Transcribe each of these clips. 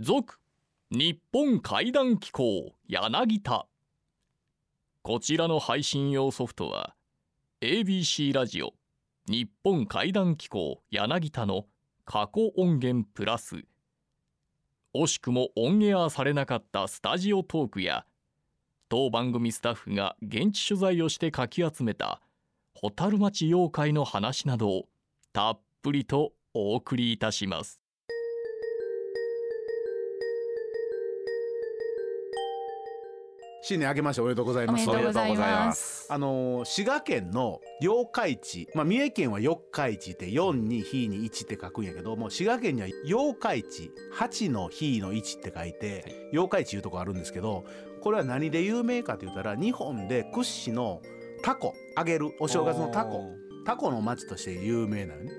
続日本怪談機構柳田。こちらの配信用ソフトは ABC ラジオ日本怪談機構柳田の過去音源プラス。惜しくもオンエアされなかったスタジオトークや当番組スタッフが現地取材をしてかき集めた蛍町妖怪の話などをたっぷりとお送りいたします。新年明けましておめでとうございます。おめでとうございます。あのー滋賀県の八日市。まあ三重県は四日市って四に日に一って書くんやけども滋賀県には八日市八の日の一って書いて八日市いうとこあるんですけどこれは何で有名かと言ったら日本で屈指のタコ揚げるお正月のタコ。タコの町として有名なのね。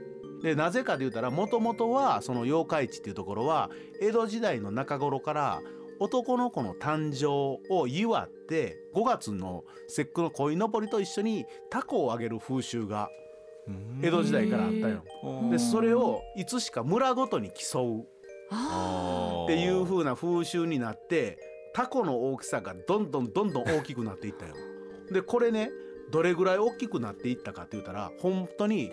でなぜかと言ったらもともとはその八日市っていうところは江戸時代の中頃から男の子の誕生を祝って5月の節句の鯉のぼりと一緒にタコをあげる風習が江戸時代からあったよ。でそれをいつしか村ごとに競うあっていう風な風習になってタコの大きさがどんどんどんどん大きくなっていったよ。でこれねどれぐらい大きくなっていったかって言ったら本当に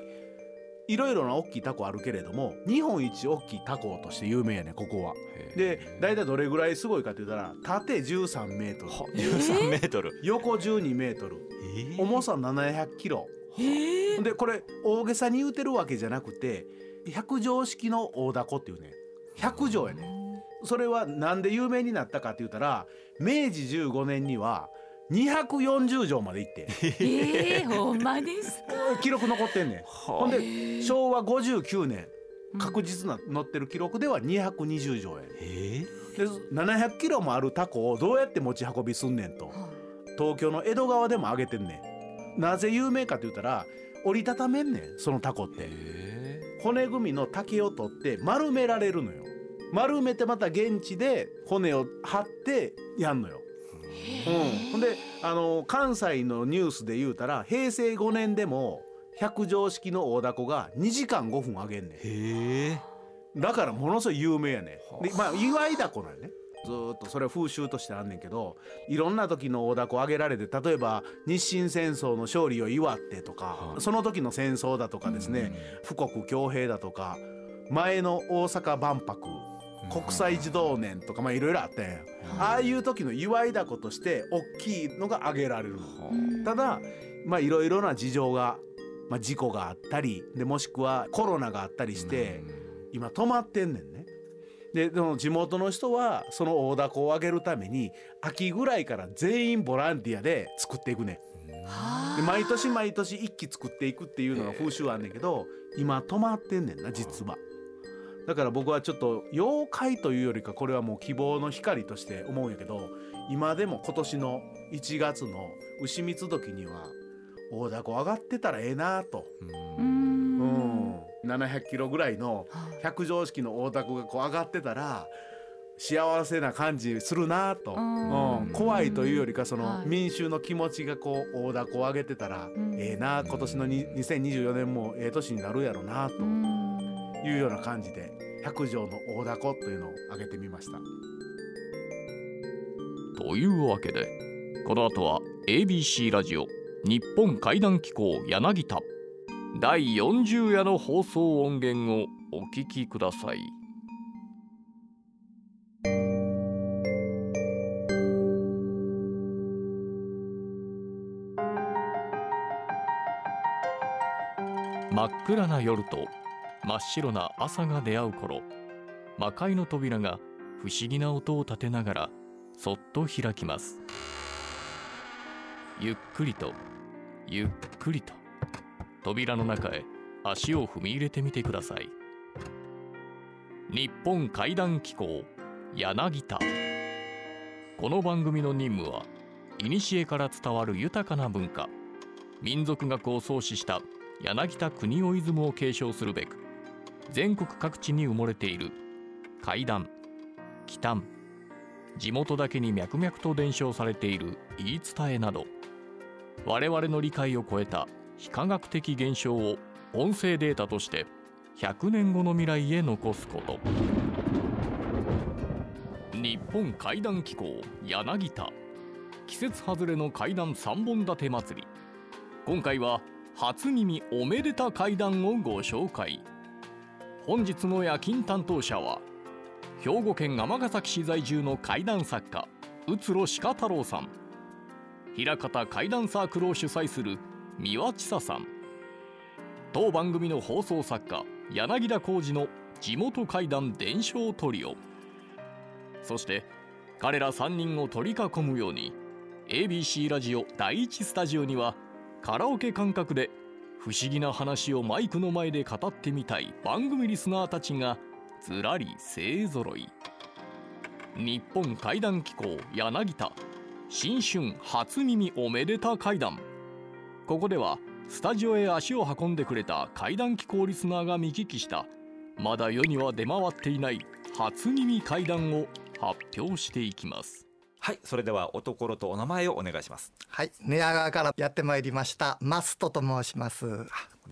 いろいろな大きいタコあるけれども日本一大きいタコとして有名やねここは。で大体どれぐらいすごいかって言ったら縦13メートル。13メートル。横12メートル。え。重さ700キロ。ーでこれ大げさに言うてるわけじゃなくて百畳式の大凧っていうね百畳やね。それはなんで有名になったかって言ったら明治15年には240畳まで行って。えー、ほんまですか？記録残ってんねん。ほんで昭和59年確実な載ってる記録では220畳やねん。えで700キロもあるタコをどうやって持ち運びすんねんと。東京の江戸川でも上げてんねん。なぜ有名かって言ったら折りたためんねんそのタコって。骨組みの竹を取って丸められるのよ。丸めてまた現地で骨を張ってやんのよ、うん、ほんであの関西のニュースで言うたら平成5年でも百畳式の大凧が2時間5分上げんねん。だからものすごい有名やねでまあ祝いだこなんやね。ずーっとそれは風習としてあんねんけどいろんな時の大凧あげられて例えば日清戦争の勝利を祝ってとか、その時の戦争だとかですね、富国強兵だとか前の大阪万博国際児童年とかまあいろいろあったんや、ああいう時の祝いだことして大きいのがあげられるの。ただまあいろいろな事情が、まあ、事故があったりでもしくはコロナがあったりして今止まってんねんね。ででも地元の人はその大凧をあげるために秋ぐらいから全員ボランティアで作っていくねん。で毎年毎年一気作っていくっていうのが風習あんねんけど今止まってんねんな実は。だから僕はちょっと妖怪というよりかこれはもう希望の光として思うんやけど今でも今年の1月の牛三時には大凧上がってたらええなと、ううん。ん、700キロぐらいの百畳式の大凧がこう上がってたら幸せな感じするなと、怖いというよりかそのはい。民衆の気持ちがこう大凧を上げてたらん。ええな。今年のに2024年もええ年になるやろなと。うんいうような感じで百畳の大凧というのを上げてみました。というわけでこの後は ABC ラジオ日本怪談機構柳田第40夜の放送音源をお聞きください真っ暗な夜と真っ白な朝が出会う頃魔界の扉が不思議な音を立てながらそっと開きます。ゆっくりとゆっくりと扉の中へ足を踏み入れてみてください。日本怪談機構柳田。この番組の任務は古から伝わる豊かな文化。民族学を創始した柳田国夫イズムを継承するべく全国各地に埋もれている。怪談奇談地元だけに脈々と伝承されている言い伝えなど。我々の理解を超えた非科学的現象を音声データとして100年後の未来へ残すこと。日本怪談機構柳田。季節外れの怪談3本立て祭り。今回は初耳おめでた怪談をご紹介。本日の夜勤担当者は兵庫県尼崎市在住の怪談作家宇津呂鹿太郎さん。平方怪談サークルを主催する三輪千佐さん。当番組の放送作家柳田浩二の地元怪談伝承トリオ。そして彼ら3人を取り囲むように ABC ラジオ第1スタジオにはカラオケ感覚で不思議な話をマイクの前で語ってみたい番組リスナーたちがずらり勢ぞろい。日本怪談機構柳田新春初耳おめでた怪談。ここではスタジオへ足を運んでくれた怪談機構リスナーが見聞きした。まだ世には出回っていない初耳怪談を発表していきます。はいそれではおところとお名前をお願いします。はい、寝屋川からやってまいりましたマストと申します。お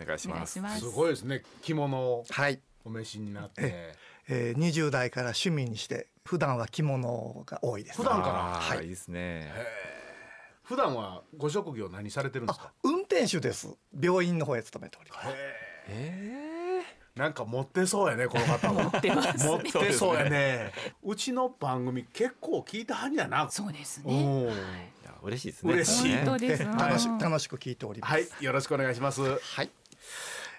願いします。お願いします。すごいですね。着物をはい、お召しになって。えー、20代から趣味にして普段は着物が多いです。普段から？はい。いいですね。普段はご職業何されてるんですか？あ、運転手です。病院の方へ勤めております。えなんか持ってそうやねこの方は持ってます持ってそうやね。うちの番組結構聞いてはんやな。そうですおね。ーーいや嬉しいですね。嬉しい。本当です。楽しうん楽しく聞いております。はい。よろしくお願いします。はい。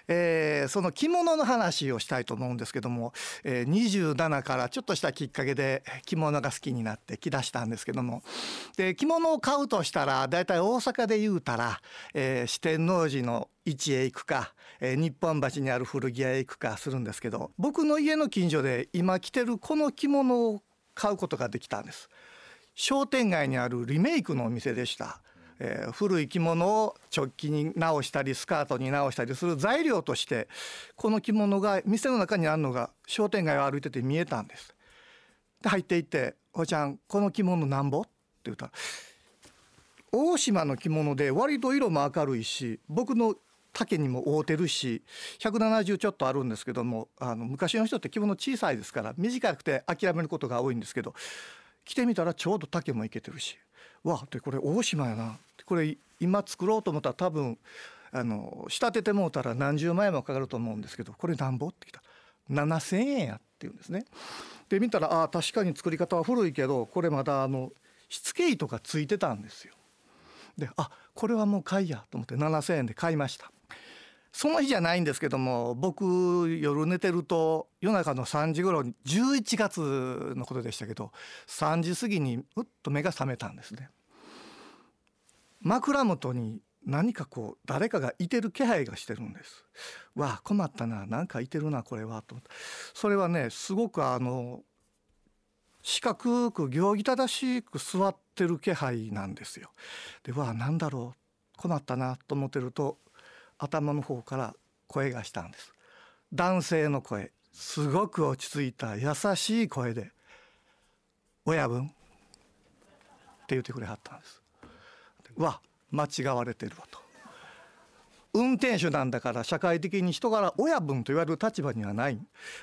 えーその着物の話をしたいと思うんですけども、えー、27からちょっとしたきっかけで着物が好きになって着出したんですけどもで着物を買うとしたらだいたい大阪で言うたら、えー四天王寺の市へ行くか、えー日本橋にある古着屋へ行くかするんですけど僕の家の近所で今着てるこの着物を買うことができたんです。商店街にあるリメイクのお店でした、えー古い着物を直帰に直したりスカートに直したりする材料としてこの着物が店の中にあるのが商店街を歩いてて見えたんですで入っていって「おばちゃんこの着物なんぼ?」って言ったら大島の着物で割と色も明るいし僕の丈にも合うてるし170ちょっとあるんですけどもあの昔の人って着物小さいですから短くて諦めることが多いんですけど着てみたらちょうど丈もいけてるしわあでこれ大島やなこれ今作ろうと思ったら多分あの仕立ててもうたら何十万円もかかると思うんですけどこれなんぼってきた7,000円やって言うんですね。で見たらああ確かに作り方は古いけどこれまだあのしつけ糸がついてたんですよ。であこれはもう買いやと思って7,000円で買いました。その日じゃないんですけども僕夜寝てると夜中の3時頃に11月のことでしたけど3時過ぎにうっと目が覚めたんですね枕元に何かこう誰かがいてる気配がしてるんです。わあ困ったな。なんかいてるなこれはと思って。それはねすごくあの四角く行儀正しく座ってる気配なんですよ。でわあなんだろう。困ったなと思ってると頭の方から声がしたんです。男性の声。すごく落ち着いた優しい声で「親分」って言ってくれはったんです。うわ間違われてるわと。運転手なんだから社会的に人から親分と言われる立場にはない。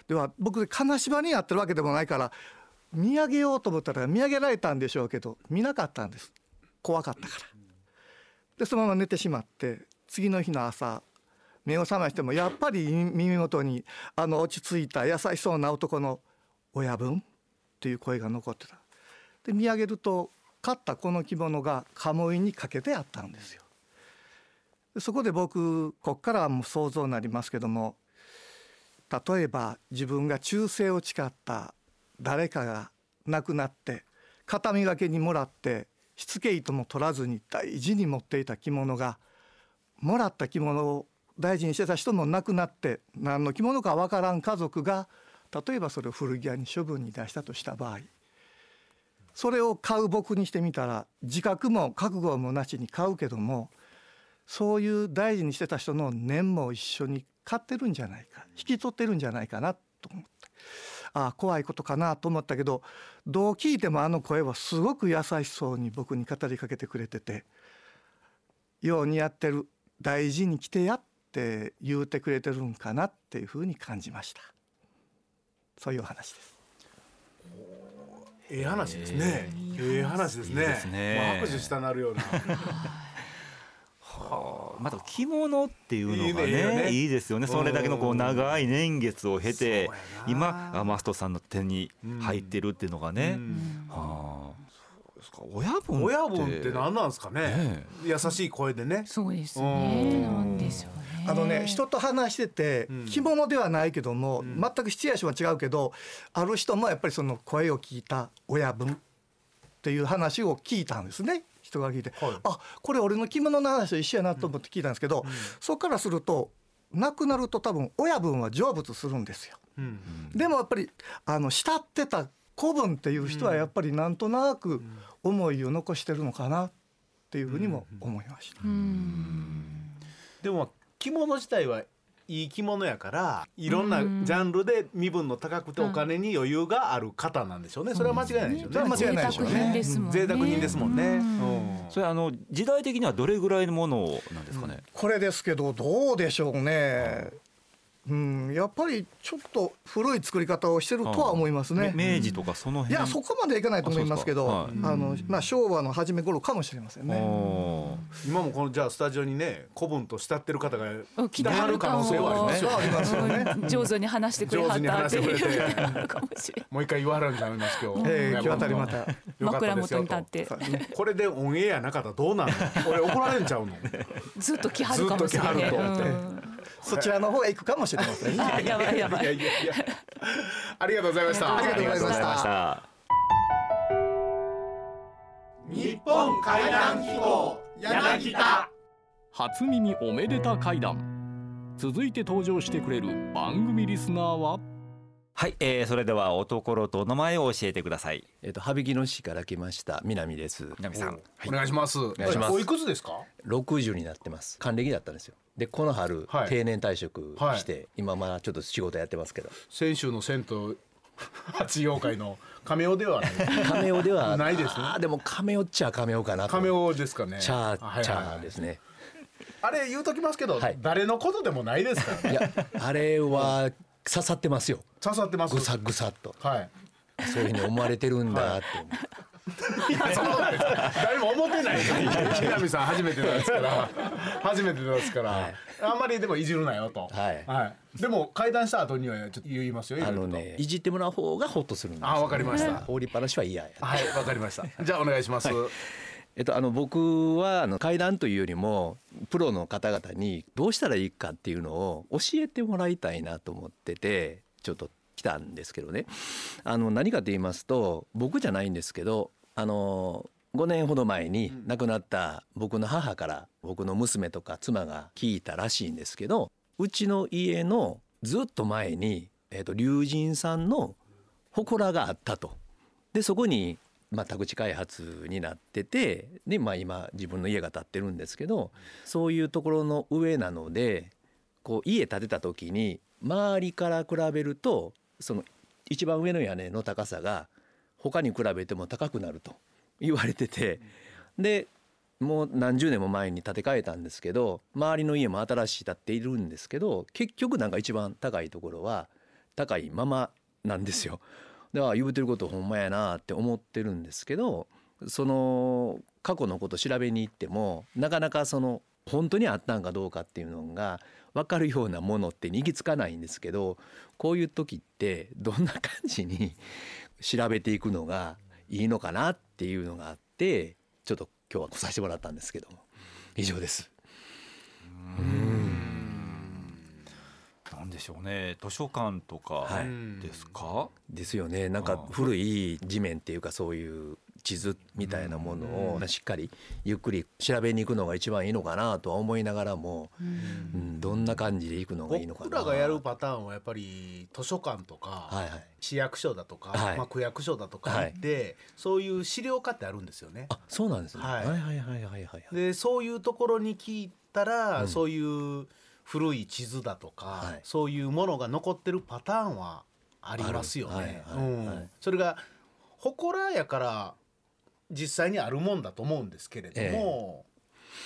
では僕金縛りにやってるわけでもないから見上げようと思ったら見上げられたんでしょうけど見なかったんです。怖かったから。でそのまま寝てしまって次の日の朝目を覚ましてもやっぱり耳元にあの落ち着いた優しそうな男の「親分」っていう声が残ってた。で見上げると買ったこの着物が鴨居にかけてあったんですよ。そこで僕こっからはもう想像になりますけども例えば自分が忠誠を誓った誰かが亡くなって形見分けにもらってしつけ糸も取らずに大事に持っていた着物がもらった着物を大事にしてた人も亡くなって何の着物かわからん家族が例えばそれを古着屋に処分に出したとした場合それを買う僕にしてみたら自覚も覚悟もなしに買うけどもそういう大事にしてた人の念も一緒に買ってるんじゃないか引き取ってるんじゃないかなと思ってああ怖いことかなと思ったけどどう聞いてもあの声はすごく優しそうに僕に語りかけてくれてて「よう似合ってる大事に着てや」って言うてくれてるんかなっていうふうに感じましたそういうお話です。ええ話ですね。ええ。話ですね。いいですね。拍手したなるような。はあまた着物っていうのがいいねいいですよね。それだけのこう長い年月を経て今あマストさんの手に入ってるっていうのがね、うん。はあか？親分って。親分って何なんですかね？ね優しい声でね。そうですうね。ん。なんでしょうね。あのね人と話しててうん。着物ではないけども、ん。全くシチュエーションは違うけどある人もやっぱりその声を聞いた親分っていう話を聞いたんですね。人が聞いて、はい。あこれ俺の着物の話と一緒やなと思って聞いたんですけど、そこからすると亡くなると多分親分は成仏するんですよ。うん。でもやっぱりあの慕ってた子分っていう人はやっぱりなんとなく思いを残してるのかなっていうふうにも思いました。うん。でも着物自体はいい着物やからいろんなジャンルで身分の高くてお金に余裕がある方なんでしょうね。それは間違いないでしょうね。間違いないでしょうね。贅沢品ですもんね。贅沢品ですもんね。うん。うん。それあの時代的にはどれぐらいのものなんですかね、これですけどどうでしょうね。うん、やっぱりちょっと古い作り方をしてるとは思いますね。め明治とかその辺。いやそこまではいかないと思いますけど、ああそうですか。のまあ昭和の初め頃かもしれませんね。今もこのじゃあスタジオにね古文と慕ってる方がうん来てはる可能性はありますよそうありますよね。うん。上手に話してくれはったって上手に話してくれて。いうもしれない。もう一回言わはるんちゃいます 今日、ええ今日あたりまた。よかった枕ですよと。元に立って。これでオンエアなかったらどうなるの？俺怒られんちゃうの？ずっと来はるかもしれない。ずっと来はるとうん。そちらの方へ行くかもしれません やばいやばい。いやいやいや。ありがとうございました。ありがとうございました。ありがとうございました日本会談機構柳田。初耳おめでた会談続いて登場してくれる番組リスナーははい、えー、それではおところとお名前を教えてください。えっと羽曳野市から来ました南です。南さん。お願いします。お願いします。おいくつですか？60になってます。還暦だったんですよ。でこの春、はい。定年退職はい。して、今まあちょっと仕事やってますけど、先週の銭湯八妖怪の亀尾ではない。カメオではない ですね。でもカメオっちゃカメオかなと。亀尾ですかね。チャー、あはいはいはい。チャーですね。あれ言うときますけど、はい。誰のことでもないですからね。いやあれは刺さってますよ。刺さってます。ぐさぐさっと。はい。そういうふうに思われてるんだって。い。やそんなことないです。誰も思ってない。南さん初めてなんですから。初めてですから、はい。あんまりでもいじるなよと。はい。でも会談した後にはちょっと言いますよあのねいじってもらう方がホッとするんですよ、あわかりました。放りっぱなしは嫌や。はいわかりました。じゃあお願いします、えっと、あの僕はあの階段というよりもプロの方々にどうしたらいいかっていうのを教えてもらいたいなと思っててちょっと来たんですけどねあの何かと言いますと僕じゃないんですけどあの5年ほど前に亡くなった僕の母から僕の娘とか妻が聞いたらしいんですけどうちの家のずっと前に、えっと、龍神さんの祠があったと。でそこに、まあ、宅地開発になっててで、まあ、今自分の家が建ってるんですけどそういうところの上なのでこう家建てた時に周りから比べるとその一番上の屋根の高さが他に比べても高くなると言われててでもう何十年も前に建て替えたんですけど周りの家も新しい建っているんですけど結局なんか一番高いところは高いままなんですよ。では言うてることほんまやなって思ってるんですけどその過去のこと調べに行ってもなかなかその本当にあったんかどうかっていうのが分かるようなものって行き着かないんですけどこういう時ってどんな感じに 調べていくのがいいのかなっていうのがあってちょっと今日は来させてもらったんですけども以上です。でしょうね。図書館とかはい。ですか、ですよね。なんか古い地面っていうかそういう地図みたいなものをしっかりゆっくり調べに行くのが一番いいのかなとは思いながらも、うん、どんな感じで行くのがいいのかな。僕らがやるパターンはやっぱり図書館とか、はいはい。市役所だとか、はい。まあ、区役所だとか行って、そういう資料課ってあるんですよね。あそうなんですね、はいはい、はいはいはいはい。でそういうところに聞いたら、うん。そういう古い地図だとか、はい。そういうものが残ってるパターンはありますよね。それが祠やから実際にあるもんだと思うんですけれども、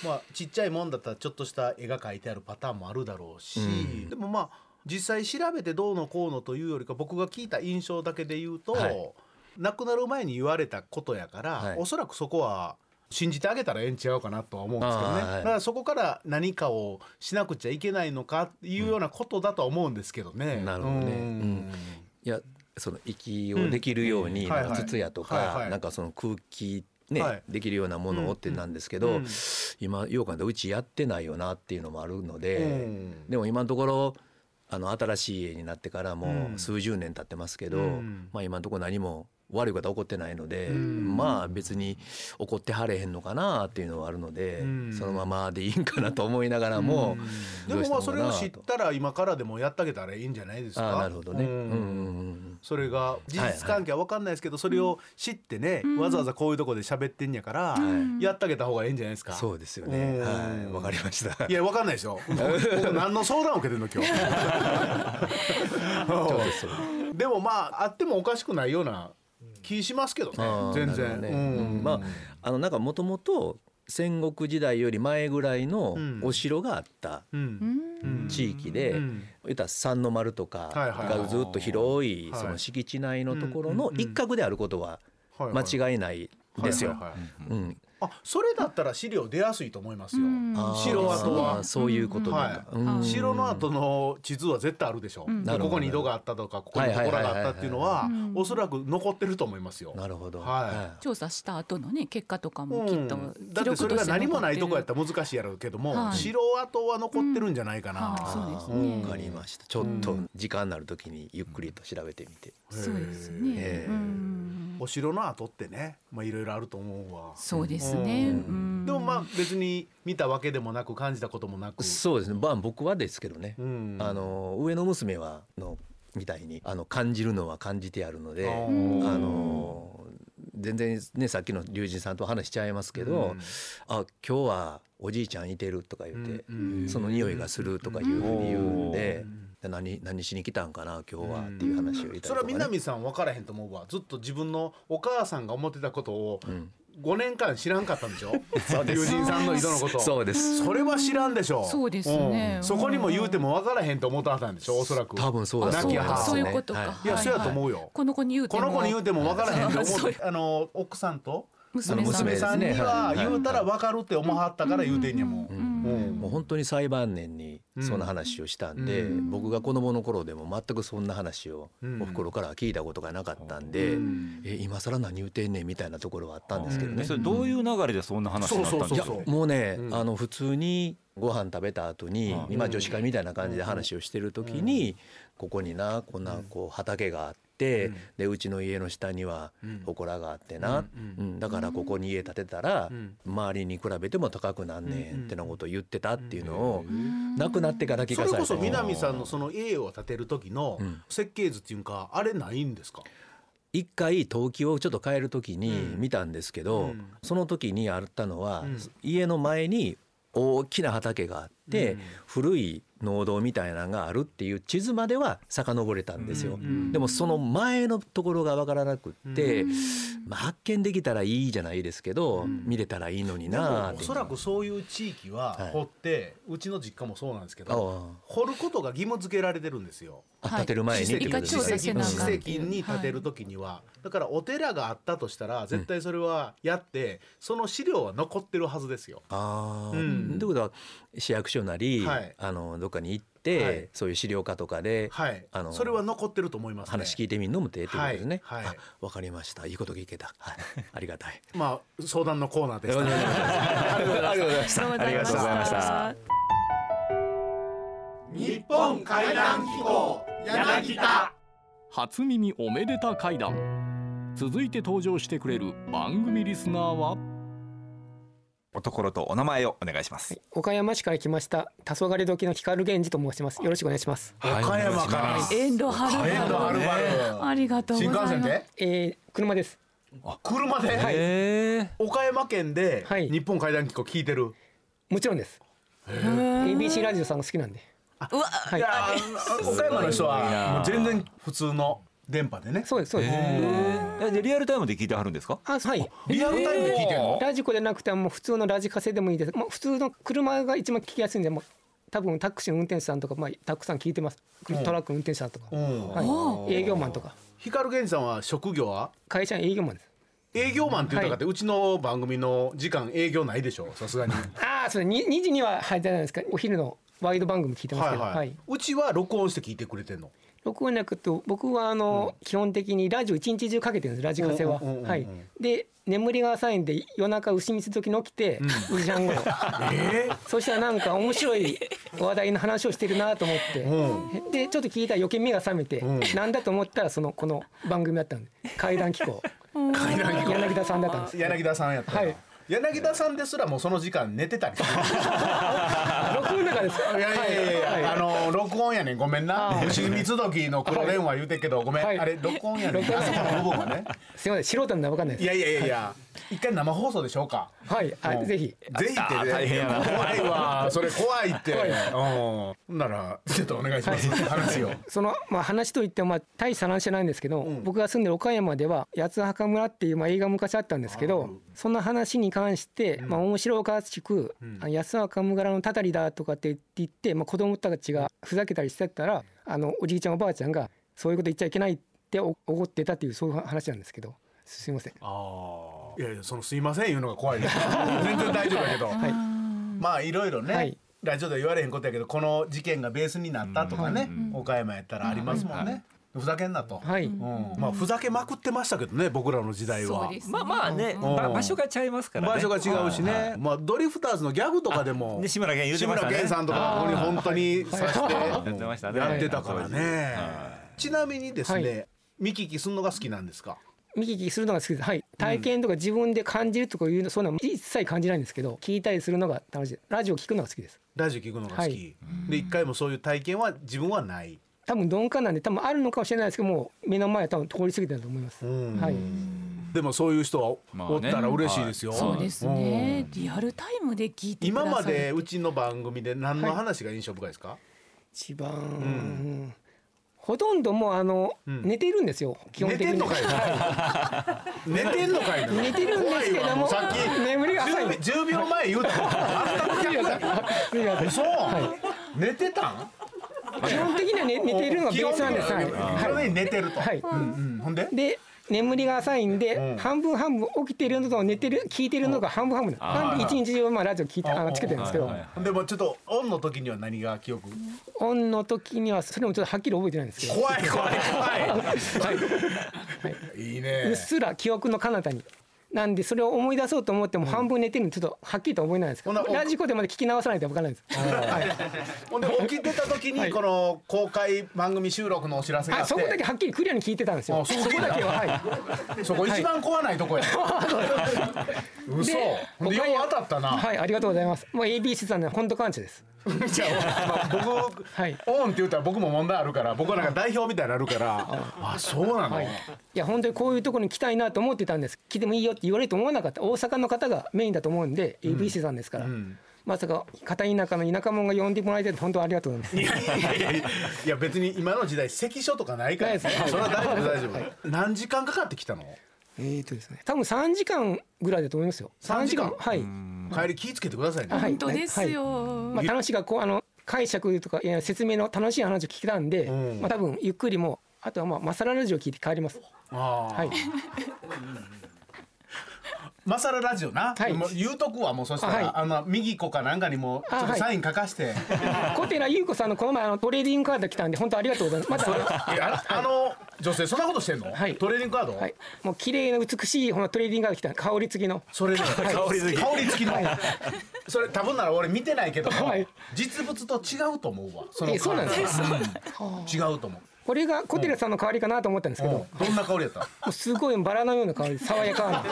まあちっちゃいもんだったらちょっとした絵が描いてあるパターンもあるだろうし、うん。でもまあ実際調べてどうのこうのというよりか僕が聞いた印象だけで言うと、はい。亡くなる前に言われたことやから、はい。おそらくそこは信じてあげたらええんちゃうかなとは思うんですけどね、はい。だからそこから何かをしなくちゃいけないのかっていうようなことだとは思うんですけどね。なるほどね。うん。うん。いやその息をできるように、うん。はいはい。筒やとか、はいはい。なんかその空気ね、はい。できるようなものをってなんですけど、うん今ようかんでうちやってないよなっていうのもあるので、うん。でも今のところあの新しい家になってからうもん。う数十年経ってますけど、うん。まあ今のところ何も悪いことは起こってないので、うんまあ別に起こってはれへんのかなっていうのはあるので、うんそのままでいいんかなと思いながらも、でもまあそれを知ったら今からでもやってあげたらいいんじゃないですか？ああなるほどね。ううんんうんうんそれが事実関係は分かんないですけど、それを知ってね、わざわざこういうところで喋ってんやから、はいやってあげた方がいいんじゃないですか？そうですようね。んはい、わかりました。いや分かんないでしょ。僕何の相談を受けてんの今日？でもまああってもおかしくないような気しますけどね。全然。ねうん。まああのなんかもともと戦国時代より前ぐらいのうん。お城があった地域で、うん。言ったら三の丸とかがずっと広いはい。その敷地内のところの一角であることは間違いないですよ。うんあそれだったら資料出やすいと思いますよ。あー城跡は。そういうことはい。か。うん。城の後の地図は絶対あるでしょ、うん。でなるほど。ここに井戸があったとかここに祠があったっていうのはうんおそらく残ってると思いますよ。なるほど。は調査した後のね結果とかうん。もきっとだってそれが何もないとこやったらら難しいやろうけども、はい。城跡は残ってるんじゃないかな。うん。はいそうですね。わかりました。ちょっと時間になるときにゆっくりと調べてみて。そうですね。お城の跡ってね、まあいろいろあると思うわ。そうですね。うん。うん。でもまあ別に見たわけでもなく感じたこともなく。そうですね。まあ僕はですけどね。うん。あの上の娘はのみたいにあの感じるのは感じてやるので、あの全然ねさっきの龍神さんと話しちゃいますけど、うん。あ今日はおじいちゃんいてるとか言って、うんその匂いがするとかいうふうに言うんでうん、で何何しに来たんかな今日はっていう話を言ったりとか、それはね。南さん分からへんと思うわ。ずっと自分のお母さんが思ってたことをうん5年間知らんかったんでしょ？そうです。友人さんの井戸のこと。そうです。それは知らんでしょ？そうですね。うん。そこにも言うても分からへんと思ってはったんでしょ？おそらく。多分そうだそう思いういうことか。はい。いや、はいそうやと思うよ。この子に言うても。この子に言うても分からへんと思 そう。うあの奥さんと娘さん。娘さんにははい。言うたら分かるって思わはったから言うてんやもん。ううん。ん。もう本当に裁判年にその話をしたんで、うん。僕が子供の頃でも全くそんな話をうん。おふくろからは聞いたことがなかったんで、うん。え今更何言うてんねんみたいなところはあったんですけどね。それどういう流れでそんな話になったんですか？そうそうそうもうね、うん。あの普通にご飯食べた後に、うん。今女子会みたいな感じで話をしてる時に、ここになこんなこう畑があって、うんでうちの家の下にはうん。祠があってな、ううんん。だからここに家建てたら、うん。周りに比べても高くなんねんってなことを言ってたっていうのを、うん。亡くなってから聞それこそかされた南さんのその家を建てる時のうん。設計図っていうかあれないんですか？一回登記をちょっと変える時にうん。見たんですけど、うん。その時にあったのは、うん。家の前に大きな畑があって、うん古い農道みたいなのがあるっていう地図までは遡れたんですよ。うんでもその前のところが分からなくって、うんまあ、発見できたらいいじゃないですけど、ん見れたらいいのにでなおそらくそういう地域ははい。掘って、うちの実家もそうなんですけあど掘ることが義務付けられてるんですよ。あはい建てる前に史跡に建てる時には、だからお寺があったとしたら絶対それはやって、その資料は残ってるはずですよ。ああ、うん。ってことは市役所なり、はいあのどっかに行って、はいそういう資料課とかではい、あのそれは残ってると思います、ね。話聞いてみるのも手ってことですね。はいはいあわかりました。いいこと聞けた。はい、ありがたい。まあ相談のコーナーで した。ありがとうございました。ありがとうございました日本会談機構柳田。初耳おめでた会談続いて登場してくれる番組リスナーはおところとお名前をお願いします。岡山市から来ました黄昏時の光源氏と申します。よろしくお願いします。岡山から。遠路はるばるありがとうございます。新幹線で？えー、車です。車で、え岡山県ではい。日本会談機構聞いてる？もちろんです。ABC ラジオさんが好きなんで。うわはい。いやー岡山の人はもう全然普通の電波でね。そうですそうです、えでリアルタイムで聞いてはるんですか？あはい。リアルタイムで聞いてんの？ラジコでなくても普通のラジカセでもいいです。もう普通の車が一番聞きやすいんでもう多分タクシーの運転手さんとか、まあ、たくさん聞いてます。トラックの運転手さんとか、うん。はい、営業マンとか。光源氏さんは職業は会社の営業マンです。営業マンって言ったかって、うちの番組の時間営業ないでしょ？さすがに。ああそれ 2, 2時には入ってないですか？お昼のワイド番組聞いてますはいはい、けどはい、うちは録音して聞いてくれてんの録音なくと僕はあの、基本的にラジオ一日中かけてるんですラジカセは、うんうんうんうんはい。で眠りが浅いんで夜中牛蜜時に起きて、2時半頃えそしたらなんか面白い話題の話をしてるなと思って、うでちょっと聞いたら余計目が覚めて、うん。なんだと思ったらそのこの番組だったんで怪談機構階段機構柳田さんだったんです。柳田さんやったな、はい。柳田さんですらもうその時間寝てたりする。録音の中です。いやいやいやいや、はい。あの録音やねん。ごめんな。牛蜜時の黒電話言うてっけどごめん、はい。あれ録音やねん。すいません。素人なんで分かんないです。いやいやいやいや、一回生放送でしょうか。はいあうん。ぜひ。ぜひってね。大変やな。怖いわ。それ怖いって、うん。ほんならちょっとお願いします、話を。その、まあ、話といっても、まあ、大した話じゃないんですけど、僕が住んでる岡山では八つ墓村っていう、まあ、映画昔あったんですけどその話に関して、まあ、面白おかしく、あ八つ墓村のたたりだとかって言って、まあ、子供たちがふざけたりしてたらあのおじいちゃんおばあちゃんがそういうこと言っちゃいけないってお怒ってたっていうそういう話なんですけど。すいません。ああいやいやそのすいません言うのが怖いです 全然大丈夫だけど、まあいろいろね、はい。ラジオで言われへんことやけどこの事件がベースになったとかね、岡山やったらありますもんね、ふざけんなと、はい、うん。まあふざけまくってましたけどね僕らの時代は。そうですね。まあまあね、ば場所がちゃいますからね。場所が違うしね、はい。まあドリフターズのギャグとかでもで志村けん言うて志ましたね。村けんさんとかここに本当にさしてやってましたねやってたからね、はちなみにですね、はい。見聞きするのが好きなんですか？見聞きするのが好きです。はい。体験とか自分で感じるとかいうの、そういうのは一切感じないんですけど、聞いたりするのが楽しい。ラジオ聞くのが好きです。ラジオ聞くのが好き、はい。で一回もそういう体験は自分はない、多分鈍感なんで、多分あるのかもしれないですけど、もう目の前は多分通り過ぎてると思います。うん。はい。でもそういう人はまあね。おったら嬉しいですよ、そうですね。リアルタイムで聞いてくださる今までうちの番組で何の話が印象深いですか、一番、うんほとんどもうあの、ん。寝てるんですよ。基本的に。寝てんのかい 寝てんのかいな。寝てるんですけども、うさっき。眠りが浅い。10, 10秒前言うた。すみませんすみません。嘘、寝てたん？基本的には寝寝てるのがベースなんです。はい。基本的に寝てると、はい。うんうん、ほんで？で眠りが浅いんで、うん。半分半分起きてるのと寝てる聞いてるのが半分半分。なんで一日中まあラジオ聞いてあのつけてるんですけど、でもちょっとオンの時には何が記憶？オンの時にはそれもちょっとはっきり覚えてないんですけど、怖い怖い怖はい、いいいうねっすら記憶の彼方に。なんでそれを思い出そうと思っても半分寝てるんでちょっとはっきりとは覚えないんですけど、ほなおラジコでまで聞き直さないと分からないです。は いほんで起きてた時にこの公開番組収録のお知らせがああってそこだけはっきりクリアに聞いてたんですよ。あそこだけははい。そこ一番怖ないとこや、嘘よう当たったな、はいありがとうございます。もう ABC さんね本当感謝です。じゃあ、まあ、僕、はい。オンって言ったら僕も問題あるから僕はなんか代表みたいになるからあそうなの、はい、いや本当にこういうところに来たいなと思ってたんです。来てもいいよって言われると思わなかった。大阪の方がメインだと思うんで、ABC さんですから、ん。まさか片田舎の田舎者が呼んでもらえて本当ありがとうございます。いやいやいやいや別に今の時代関所とかないから。ないですはいそれは大丈夫大丈夫、何時間かかってきたの？えーとですね多分3時間ぐらいだと思いますよ。3時間？はい、帰り気ぃつけてくださいね、はい。本当ですよ、まあ、楽しいがこうあの解釈とかいや説明の楽しい話を聞けたんで、うん。まあ多分ゆっくりもあとはまあマサララジオ聞いて帰ります。ああはい マサララジオな、はい。もう言うとくわもうそしたら、あはい。あの右子かなんかにもちょっとサイン書かして、小寺優子さんのこの前あのトレーディングカード来たんで本当ありがとうございます。またえああの女性そんなことしてんの、はい。トレーディングカード、はい、もう綺麗な美しいこのトレーディングカード来た。香り付きの。それね、香り付き。香り付きの、それ多分なら俺見てないけども、はい。実物と違うと思うわ。そのえそうなんですか？うん。違うと思うこれが小寺さんの香りかなと思ったんですけど、もうん。どんな香りやった？うすごいバラのような香り爽やかな。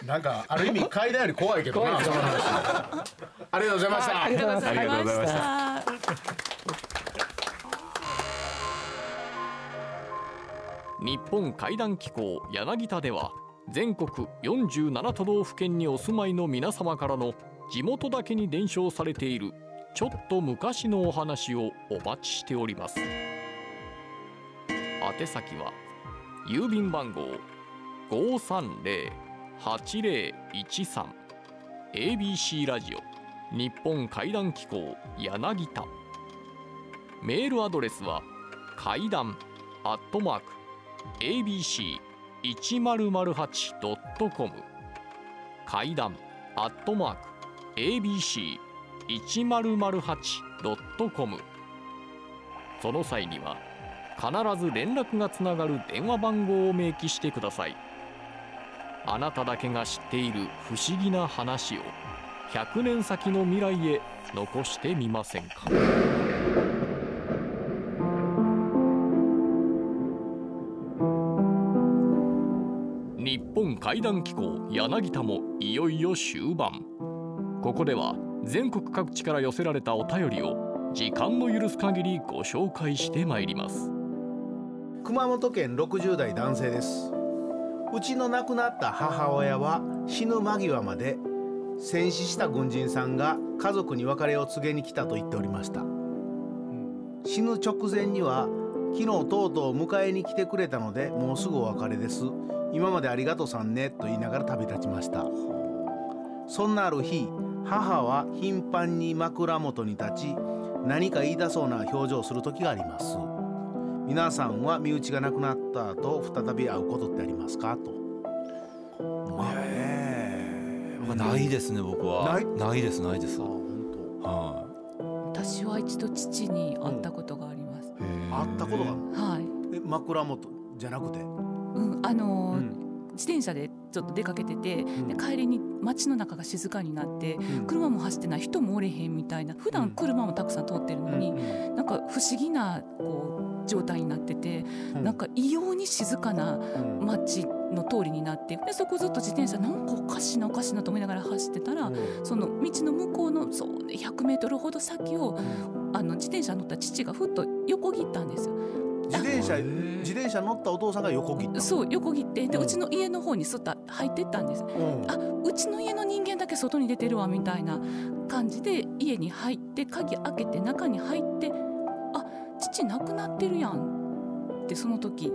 なんかある意味怪談より怖いけどな。ありがとうございました、ありがとうございますありがとうございました。日本怪談機構柳田では全国47都道府県にお住まいの皆様からの地元だけに伝承されているちょっと昔のお話をお待ちしております。宛先は郵便番号530-8013 ABC ラジオ日本怪談機構柳田。メールアドレスは怪談アットマーク ABC1008.com 階段アットマーク ABC1008.com その際には必ず連絡がつながる電話番号を明記してください。あなただけが知っている不思議な話を100年先の未来へ残してみませんか？日本怪談機構柳田もいよいよ終盤。ここでは全国各地から寄せられたお便りを時間の許す限りご紹介してまいります。熊本県60代男性です。うちの亡くなった母親は死ぬ間際まで戦死した軍人さんが家族に別れを告げに来たと言っておりました。死ぬ直前には昨日とうとう迎えに来てくれたのでもうすぐお別れです。今までありがとうさんねと言いながら旅立ちました。そんなある日母は頻繁に枕元に立ち何か言い出そうな表情をする時があります。皆さんは身内が亡くなった後再び会うことってありますか？と。まあねないですね僕は。ない？ないですないです。あは私は一度父に会ったことがあります。い会ったことが？はい。え枕元じゃなくて、うん、あのーうん。自転車でちょっと出かけてて、ん。で帰りに街の中が静かになって、ん。車も走ってない人もおれへんみたいな普段車もたくさん通ってるのに、なんか不思議なこう状態になってて、うん。なんか異様に静かなうん街の通りになってでそこずっと自転車なんかおかしいなおかしいなと思いながら走ってたら、その道の向こうのそうね100メートルほど先をあの自転車乗った父がふっと横切ったんですよ。自転車自転車乗ったお父さんが横切った。そう横切ってでうんうちの家の方にすっと入ってったんです。うん。あうちの家の人間だけ外に出てるわみたいな感じで家に入って鍵開けて中に入ってあ父亡くなってるやんってその時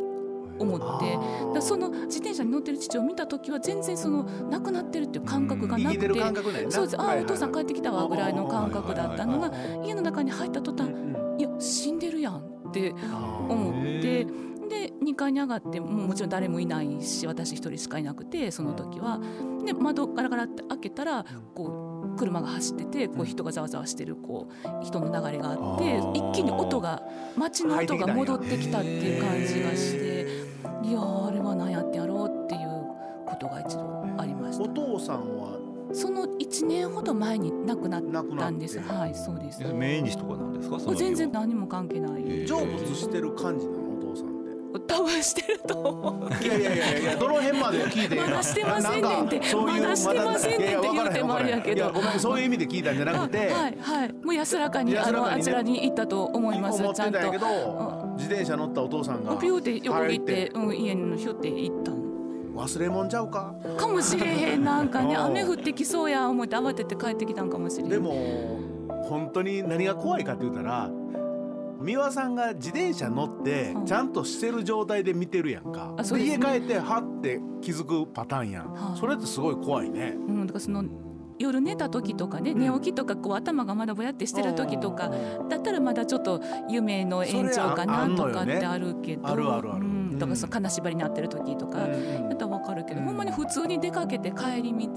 思って。だその自転車に乗ってる父を見た時は全然その亡くなってるっていう感覚がなくて。生きてる感覚ないな。そうです。ああお父さん帰ってきたわぐらいの感覚だったのが家の中に入った途端いや死んでるやんって思ってで2階に上がってもうもちろん誰もいないし私一人しかいなくてその時は。で窓ガラガラって開けたらこう車が走っててこう人がざわざわしてるこう人の流れがあって一気に音が街の音が戻ってきたっていう感じがしていやーあれは何やってやろうっていうことが一度ありましおた父さんはその1年ほど前に亡くなっ亡くなって。たんですはいそうです。え命日とかなんですか？全然何も関係ない。成仏してる感じなの？お父さんって。多分してると思ういやいやいやいやどの辺まで聞いて？まだしてませんねんって。なんかそういうまだしてませんねんって言うてもあれやけど。いやごめんそういう意味で聞いたんじゃなくて。はいはい。もう安らかにあのあちらに行ったと思いますちゃんと。たん。やけど自転車乗ったお父さんがピューって横切っ入て、うん、家のひょって行ったん忘れもんちゃうか？かもしれへん。なんかねうん雨降ってきそうや。思って慌てて帰ってきたんかもしれん。でも本当に何が怖いかって言ったら美輪さんが自転車乗ってうん。ちゃんとしてる状態で見てるやんか、うですね。で家帰ってはって気づくパターンやん、はいそれってすごい怖いね。うん、だからその夜寝た時とかね寝起きとかこう頭がまだぼやってしてる時とかだったらまだちょっと夢の延長かなとかってあるけど。あるあるあるうん、だからその金縛りになってる時とか。うんやったらわかるけど、ほんまに普通に出かけて帰り道、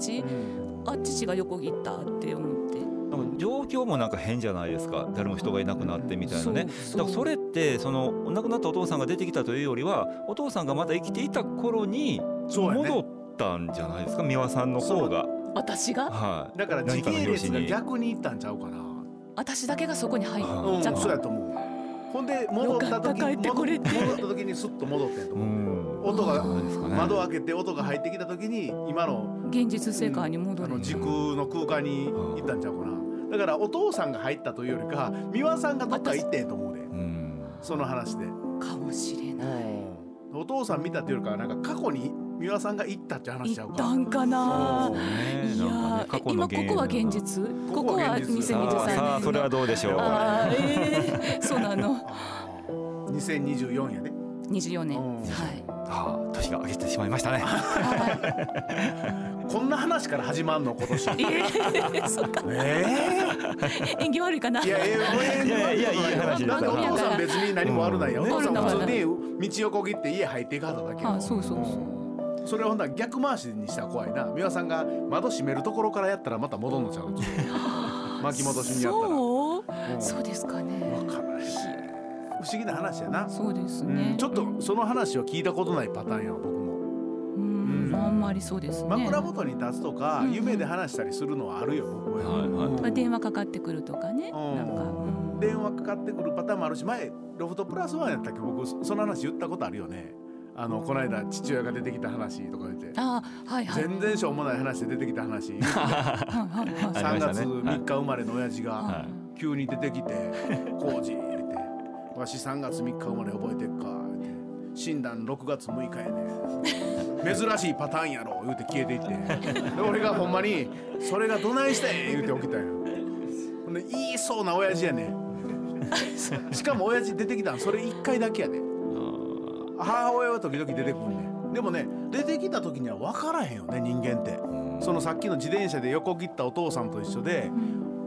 あ父が横切ったって思って。状況もなんか変じゃないですか。誰も人がいなくなってみたいなね。だからそれってその亡くなったお父さんが出てきたというよりはお父さんがまだ生きていた頃に戻ったんじゃないですか？美輪さんの方が。私が？はい。だから時系列が逆にいったんちゃうかな。私だけがそこに入っうんちゃった。そうやと思うほんで戻った時帰ってこれて。戻戻った時にスッと戻ってんとう思う、ん。音が窓開けて音が入ってきた時に今の現実世界にあ戻る。の時空の空間に行ったんちゃうかな。だからお父さんが入ったというよりか美輪さんがどっか行ってんと思うで。うん。その話で、かもしれない。お父さん見たっていうよりかはなんか過去に美輪さんが行ったって話行ちゃうかったんかな。そうね。いなんかやね過去のー今ここは現実。ここはここは現実。さあ2023年さあそれはどうでしょう。あーえー、そうなの。2024やね。24年。うん。はい。ああ年が明けてしまいましたね。は こんな話から始まんの今年。いえー、そうか。え縁起悪いかな。えいやいやいやいやいやいい話ですなんかお父さん別に何も悪ないやん、うん。お父さん普通に道横切って家入っていかはっただけよあそうそうそうそれをほんなら逆回しにしたら怖いな。美輪さんが窓閉めるところからやったらまた戻んのちゃう巻き戻しにやったら。そう？うん。そうですかね。わからない不思議な話やな。そうですうん。ねちょっとその話を聞いたことないパターンやわ僕も。うん。あんまりそうですね。枕元に立つとかうん夢で話したりするのはあるよ僕は。はいはいまあ電話かかってくるとかね。うん。なんか。うん。電話かかってくるパターンもあるし前ロフトプラスワンやったっけ？僕そその話言ったことあるよねあのこの間父親が出てきた話とか言って。あはいはい。全然しょうもない話で出てきた話。はいはいはい3ありま月したね3日生まれの親父がは急に出てきて「浩二」って「わし3月3日生まれ覚えてっか」って「診断6月6日やね珍しいパターンやろ」言うて消えていって。で俺がほんまに「それがどないしたん?」言うて起きたんよほんで言いそうな親父やねしかも親父出てきたんそれ1回だけやで母親は時々出てくるね。でもね出てきた時には分からへんよね人間って。そのさっきの自転車で横切ったお父さんと一緒で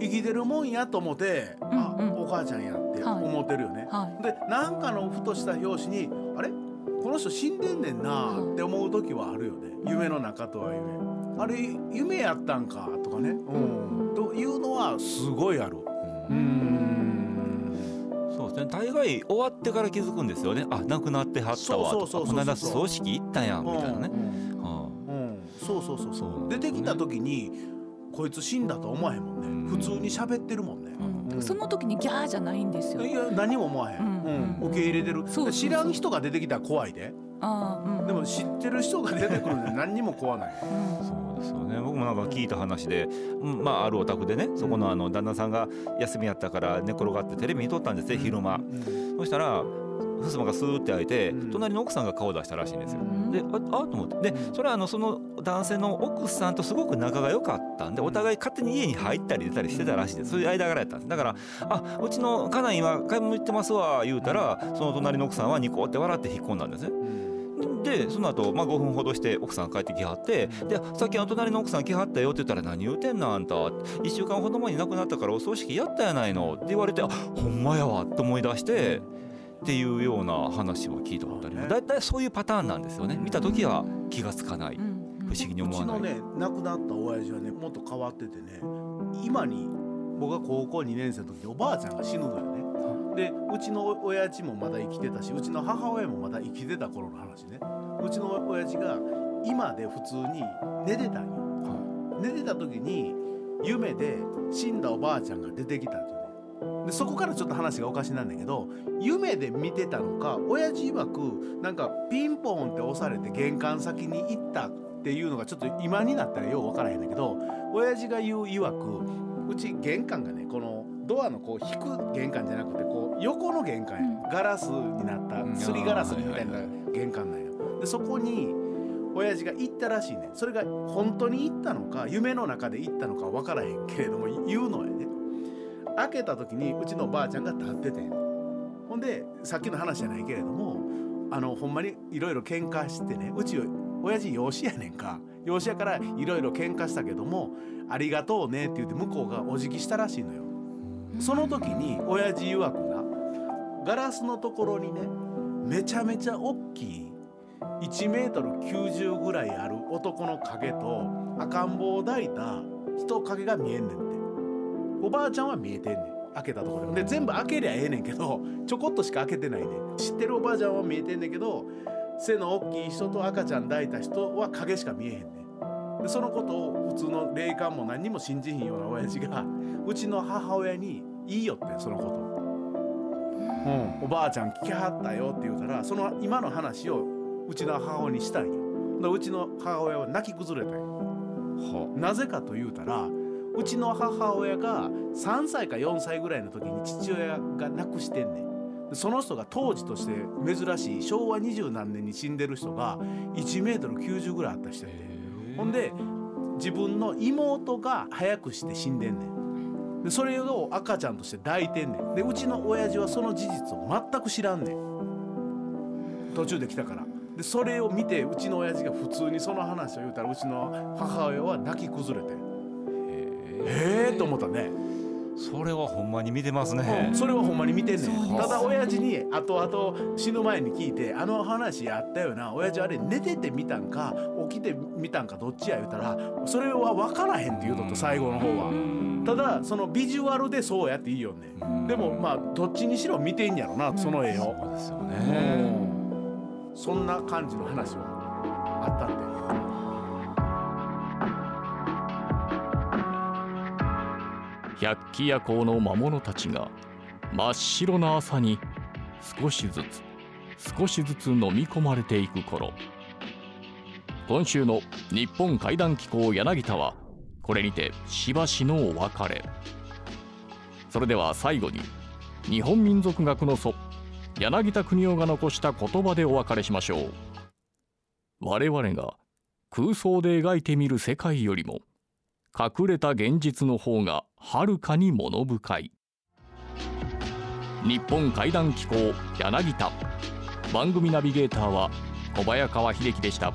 生きてるもんやと思って、あうんうん。お母ちゃんやってはい。思ってるよね、はい。でなんかのふとした拍子にあれ？この人死んでんねんなって思う時はあるよね。夢の中とはいえ。あれ夢やったんかとかね、うん、というのはすごいある。うん大概終わってから気づくんですよね。あ亡くなってはったわとそうそうそうそうかこの間葬式行ったやんみたいなね。うん。はうん、そうそうそうそう。出てきた時にこいつ死んだとは思わへんもんね、うん。普通に喋ってるもんね、その時にギャーじゃないんですよ。いや何も思わへん、うん。うん。受け入れてる。知らん人が出てきたら怖いでああうん。でも知ってる人が出てくるんで何にも怖ない。うんそうですよね。僕もなんか聞いた話で、うんまああるお宅でねそこのあの旦那さんが休みやったから寝転がってテレビ見とったんですね昼間、そしたら襖がスーって開いて、うん。隣の奥さんが顔を出したらしいんですよ。うん。でああと思って。でそれはあのその男性の奥さんとすごく仲が良かったんでお互い勝手に家に入ったり出たりしてたらしいんですそういう間柄やったんです。だから「あうちの家内今買い物行ってますわ」言うたらその隣の奥さんはニコって笑って引っ込んだんですね。でその後、まあ5分ほどして奥さん帰ってきはって「でさっきあの隣の奥さん来はったよ」って言ったら「何言うてんのあんた」1週間ほど前に亡くなったからお葬式やったやないの」って言われて「あほんまやわ」って思い出してっていうような話を聞いたことあります。だいたいそういうパターンなんですよね。見た時は気がつかない。うん。不思議にう思わない。ちのね亡くなった親父はねもっと変わっててね今に僕が高校2年生の時におばあちゃんが死ぬのよねでうちの親父もまだ生きてたしうちの母親もまだ生きてた頃の話ね。うちの親父が今で普通に寝てたんよ、寝てた時に夢で死んだおばあちゃんが出てきたっていうね。でそこからちょっと話がおかしなんだけど夢で見てたのか親父曰くなんかピンポンって押されて玄関先に行ったっていうのがちょっと今になったらよう分からへんだけど親父が言う曰くうち玄関がねこのドアのこう引く玄関じゃなくてこう横の玄関や、ガラスになったうん。すりガラスみたいな玄関なんよ。でそこに親父が行ったらしいねそれが本当に行ったのか夢の中で行ったのか分からへんけれども言うのやね開けた時にうちのばあちゃんが立っててほんでさっきの話じゃないけれどもあのほんまにいろいろ喧嘩してねうち親父養子やねんか。養子やからいろいろ喧嘩したけども「ありがとうね」って言って向こうがお辞儀したらしいのよ。その時に親父曰くなガラスのところにねめちゃめちゃ大きい1メートル90ぐらいある男の影と赤ん坊を抱いた人影が見えんねんって。おばあちゃんは見えてんねん。開けたところで。で全部開けりゃええねんけどちょこっとしか開けてないねん。知ってるおばあちゃんは見えてんねんけど背の大きい人と赤ちゃん抱いた人は影しか見えへんねん。でそのことを普通の霊感も何にも信じひんような親父がうちの母親に言いよってんそのこと。うん、おばあちゃん聞きはったよって言うからその今の話をうちの母親にしたんよ。でうちの母親は泣き崩れたんよ。なぜかと言うたらうちの母親が3歳か4歳ぐらいの時に父親が亡くしてんねん。でその人が当時として珍しい昭和二十何年に死んでる人が1メートル90ぐらいあった人やでほんで自分の妹が早くして死んでんねん。でそれを赤ちゃんとして抱いてんねん。でうちの親父はその事実を全く知らんねん。途中で来たから。でそれを見てうちの親父が普通にその話を言うたらうちの母親は泣き崩れてへえと思ったね。それはほんまに見てますね。それはほんまに見てんねん。ただ親父に後々死ぬ前に聞いて「あの話あったよな。親父あれ寝てて見たんか起きて見たんかどっちや」言うたらそれは分からへんって言うとった最後の方は。ただそのビジュアルでそうやっていいよねでもまあどっちにしろ見てんやろなその絵を。そうですよね。そんな感じの話はあったんで。百鬼夜行の魔物たちが真っ白な朝に少しずつ少しずつ飲み込まれていく頃今週の日本怪談機構柳田はこれにてしばしのお別れ。それでは最後に日本民族学の祖柳田国夫が残した言葉でお別れしましょう。我々が空想で描いてみる世界よりも隠れた現実の方がはるかに物深い。日本怪談機構柳田。番組ナビゲーターは小早川秀樹でした。